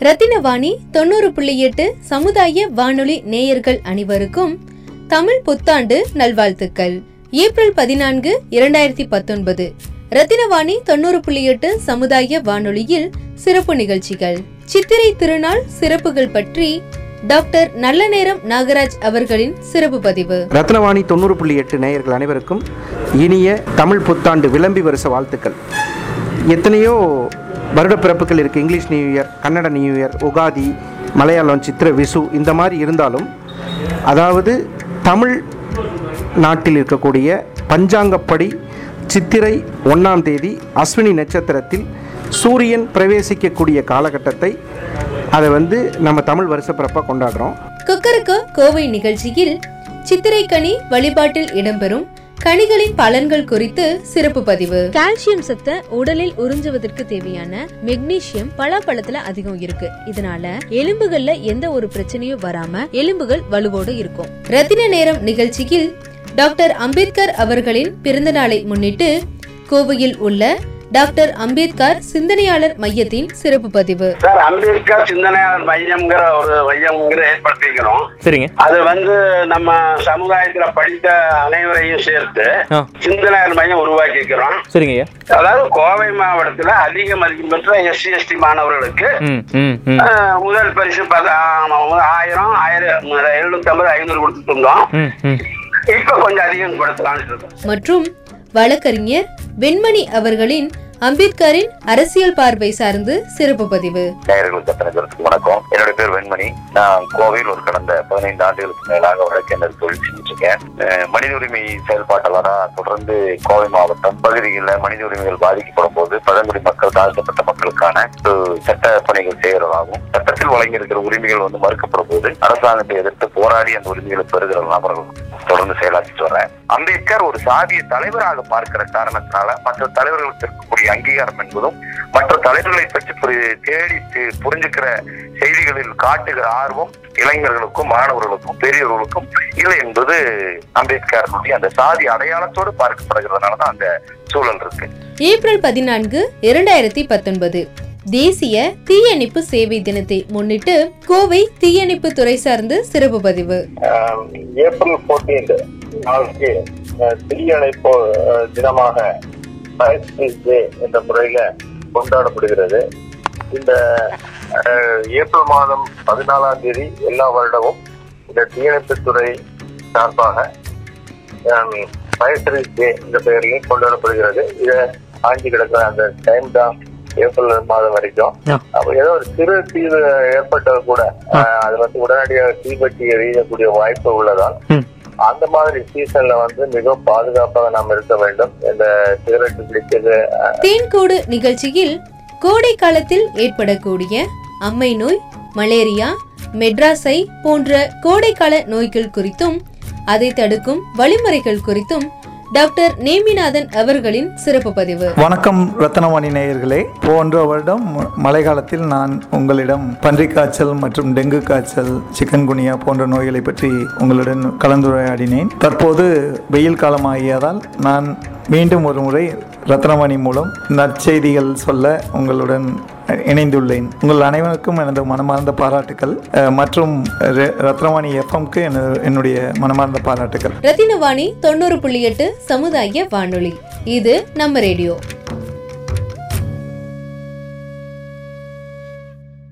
ரத்தினவாணி தொண்ணூறு புள்ளி எட்டு சமுதாய வானொலி நேயர்கள் அனைவருக்கும் தமிழ் புத்தாண்டு நல்வாழ்த்துக்கள். ஏப்ரல் பதினான்கு இரண்டாயிரத்தி பத்தொன்பது. ரத்தினவாணி தொண்ணூறு புள்ளி எட்டு சமுதாய வானொலியில் சிறப்பு நிகழ்ச்சிகள். சித்திரை திருநாள் சிறப்புகள் பற்றி டாக்டர் நல்ல நேரம் நாகராஜ் அவர்களின் சிறப்பு பதிவு. ரத்னவாணி தொண்ணூறு புள்ளி எட்டு நேயர்கள் அனைவருக்கும் இனிய தமிழ் புத்தாண்டு விளம்பி வருஷ வாழ்த்துக்கள். எத்தனையோ வருட பிறப்புகள் இருக்குது English new year Kannada new year Ugadi Malayalam Chithira Vishu இந்த மாதிரி இருந்தாலும் அதாவது தமிழ் நாட்டில் இருக்கக்கூடிய பஞ்சாங்கப்படி சித்திரை ஒன்றாம் தேதி அஸ்வினி நட்சத்திரத்தில் சூரியன் பிரவேசிக்கக்கூடிய காலகட்டத்தை அதை வந்து நம்ம தமிழ் வருஷப்பிறப்பாக கொண்டாடுறோம். கொக்கரக்கோ கோவை நிகழ்ச்சியில் சித்திரை கனி வழிபாட்டில் இடம்பெறும் கனிகளின் பலன்கள் குறித்து சிறப்பு பதிவு. கால்சியம் சத்தை உடலில் உறிஞ்சுவதற்கு தேவையான மெக்னீசியம் பலாப்பழத்துல அதிகம் இருக்கு. இதனால எலும்புகள்ல எந்த ஒரு பிரச்சனையும் வராம எலும்புகள் வலுவோடு இருக்கும். ரத்தின நேரம் நிகழ்ச்சியில் டாக்டர் அம்பேத்கர் அவர்களின் பிறந்த நாளை முன்னிட்டு கோவையில் உள்ள டாக்டர் அம்பேத்கர் சிந்தனையாளர் மையத்தின் சிறப்பு பதிவு. சார் அம்பேத்கர் சிந்தனையாளர் மையம்ங்கிற ஒரு மையம்ங்கிற ஏற்படுத்திக்கிறோம் சரிங்க. அது வந்து நம்ம சமுதாயத்துல படித்த அனைவரையும் சேர்த்து. சிந்தனையாளர் மையம் உருவாக்கிக்கிறோம் சரிங்க அதாவது கோவை மாவட்டத்துல அதிக மதிப்பு பெற்ற எஸ்சி எஸ்டி மாணவர்களுக்கு முதல் பரிசு ஆயிரம் ஆயிரம் எழுநூத்தி ஐம்பது ஐநூறு கொடுத்துட்டு இருந்தோம். இப்ப கொஞ்சம் அதிகம் கொடுத்துலான்னு இருக்கோம். மற்றும் வழக்கறிஞர் வெண்மணி அவர்களின் அம்பேத்கரின் அரசியல் பார்வை சார்ந்து சிறப்பு பதிவு. நேயர்களுக்கு அத்தனை பேருக்கு வணக்கம். என்னுடைய பேர் வெண்மணி. நான் கோவையில் ஒரு கடந்த பதினைந்து ஆண்டுகளுக்கு மேலாக வழக்கறிஞர் தொழில் செஞ்சுட்டு இருக்கேன். மனித உரிமை செயல்பாட்டாளரா தொடர்ந்து கோவை மாவட்டம் பகுதிகளில் மனித உரிமைகள் பாதிக்கப்படும் போது பழங்குடி மக்கள் தாழ்த்தப்பட்ட மக்களுக்கான சட்ட பணிகள் செய்கிறதாகவும் சட்டத்தில் வழங்கியிருக்கிற உரிமைகள் வந்து மறுக்கப்படும் போது அரசாங்கத்தை எதிர்த்து போராடி அந்த உரிமைகளை பெறுகிற நபர்கள் தொடர்ந்து செயலாற்றிட்டு வர்றேன். அம்பேத்கர் ஒரு சாதிய தலைவராக பார்க்கிற காரணத்தினால மற்ற தலைவர்களுக்கு இருக்கக்கூடிய அங்கீகாரம் என்பதும் மற்ற தலைவர்களை பற்றி புரி- தேடி புரிஞ்சுக்கிற செய்திகளில் காட்டுகிற ஆர்வம் இளைஞர்களுக்கும் மாணவர்களுக்கும் பெரியவர்களுக்கும் இல்லை என்பது அம்பேத்கருடைய அந்த சாதி அடையாளத்தோடு பார்க்கப்படுகிறதுனால தான் அந்த சூழல் இருக்கு. ஏப்ரல் பதினான்கு இரண்டாயிரத்தி பத்தொன்பது. தேசிய தீயணைப்பு சேவை தினத்தை முன்னிட்டு கோவை தீயணைப்பு துறை சார்ந்து சிறப்பு பதிவு. ஏப்ரல் 14 நாளைக்கு தீயணைப்பு தினமாக டே என்ற முறையில கொண்டாடப்படுகிறது. இந்த ஏப்ரல் மாதம் பதினாலாம் தேதி எல்லா வருடமும் இந்த தீயணைப்புத்துறை சார்பாக ஃபயர் டே என்ற பெயரில் கொண்டாடப்படுகிறது. இதை ஆஞ்சி கிடக்கிற அந்த டைம் தான் ஏப்ரல் மாதம் வரைக்கும். அப்ப ஏதோ ஒரு சிறு தீவு ஏற்பட்டது கூட அது வந்து உடனடியாக தீப்பற்றி எரியக்கூடிய வாய்ப்பு உள்ளதால். அந்த மாதிரி சீசன்ல வந்து மிகவும் பாதுகாப்பாக நாம் இருக்க வேண்டும். இந்த சிகரெட் அஹ், தேன்கூடு நிகழ்ச்சியில் கோடை காலத்தில் ஏற்படக்கூடிய அம்மை நோய் மலேரியா மெட்ராஸை போன்ற கோடைக்கால நோய்கள் குறித்தும் அதை தடுக்கும் வழிமுறைகள் குறித்தும் டாக்டர் நேமிநாதன் அவர்களின் சிறப்பு பதிவு. வணக்கம் ரத்தனவாணி நேயர்களே. போன்ற வருடம் மழை காலத்தில் நான் உங்களிடம் பன்றி காய்ச்சல் மற்றும் டெங்கு காய்ச்சல் சிக்கன்குனியா போன்ற நோய்களை பற்றி உங்களுடன் கலந்துரையாடினேன். தற்போது வெயில் காலம் ஆகியதால் நான் மீண்டும் ஒரு முறை ரத்னவாணி மூலம் நற்செய்திகள் சொல்ல உங்களுடன் இணைந்துள்ளேன். உங்கள் அனைவருக்கும் எனது மனமார்ந்த பாராட்டுக்கள். மற்றும் ரத்னவாணி எஃப்எம்க்கு என்னுடைய மனமார்ந்த பாராட்டுக்கள். ரத்தினவாணி தொண்ணூறு புள்ளி எட்டு சமுதாய வானொலி. இது நம்ம ரேடியோ.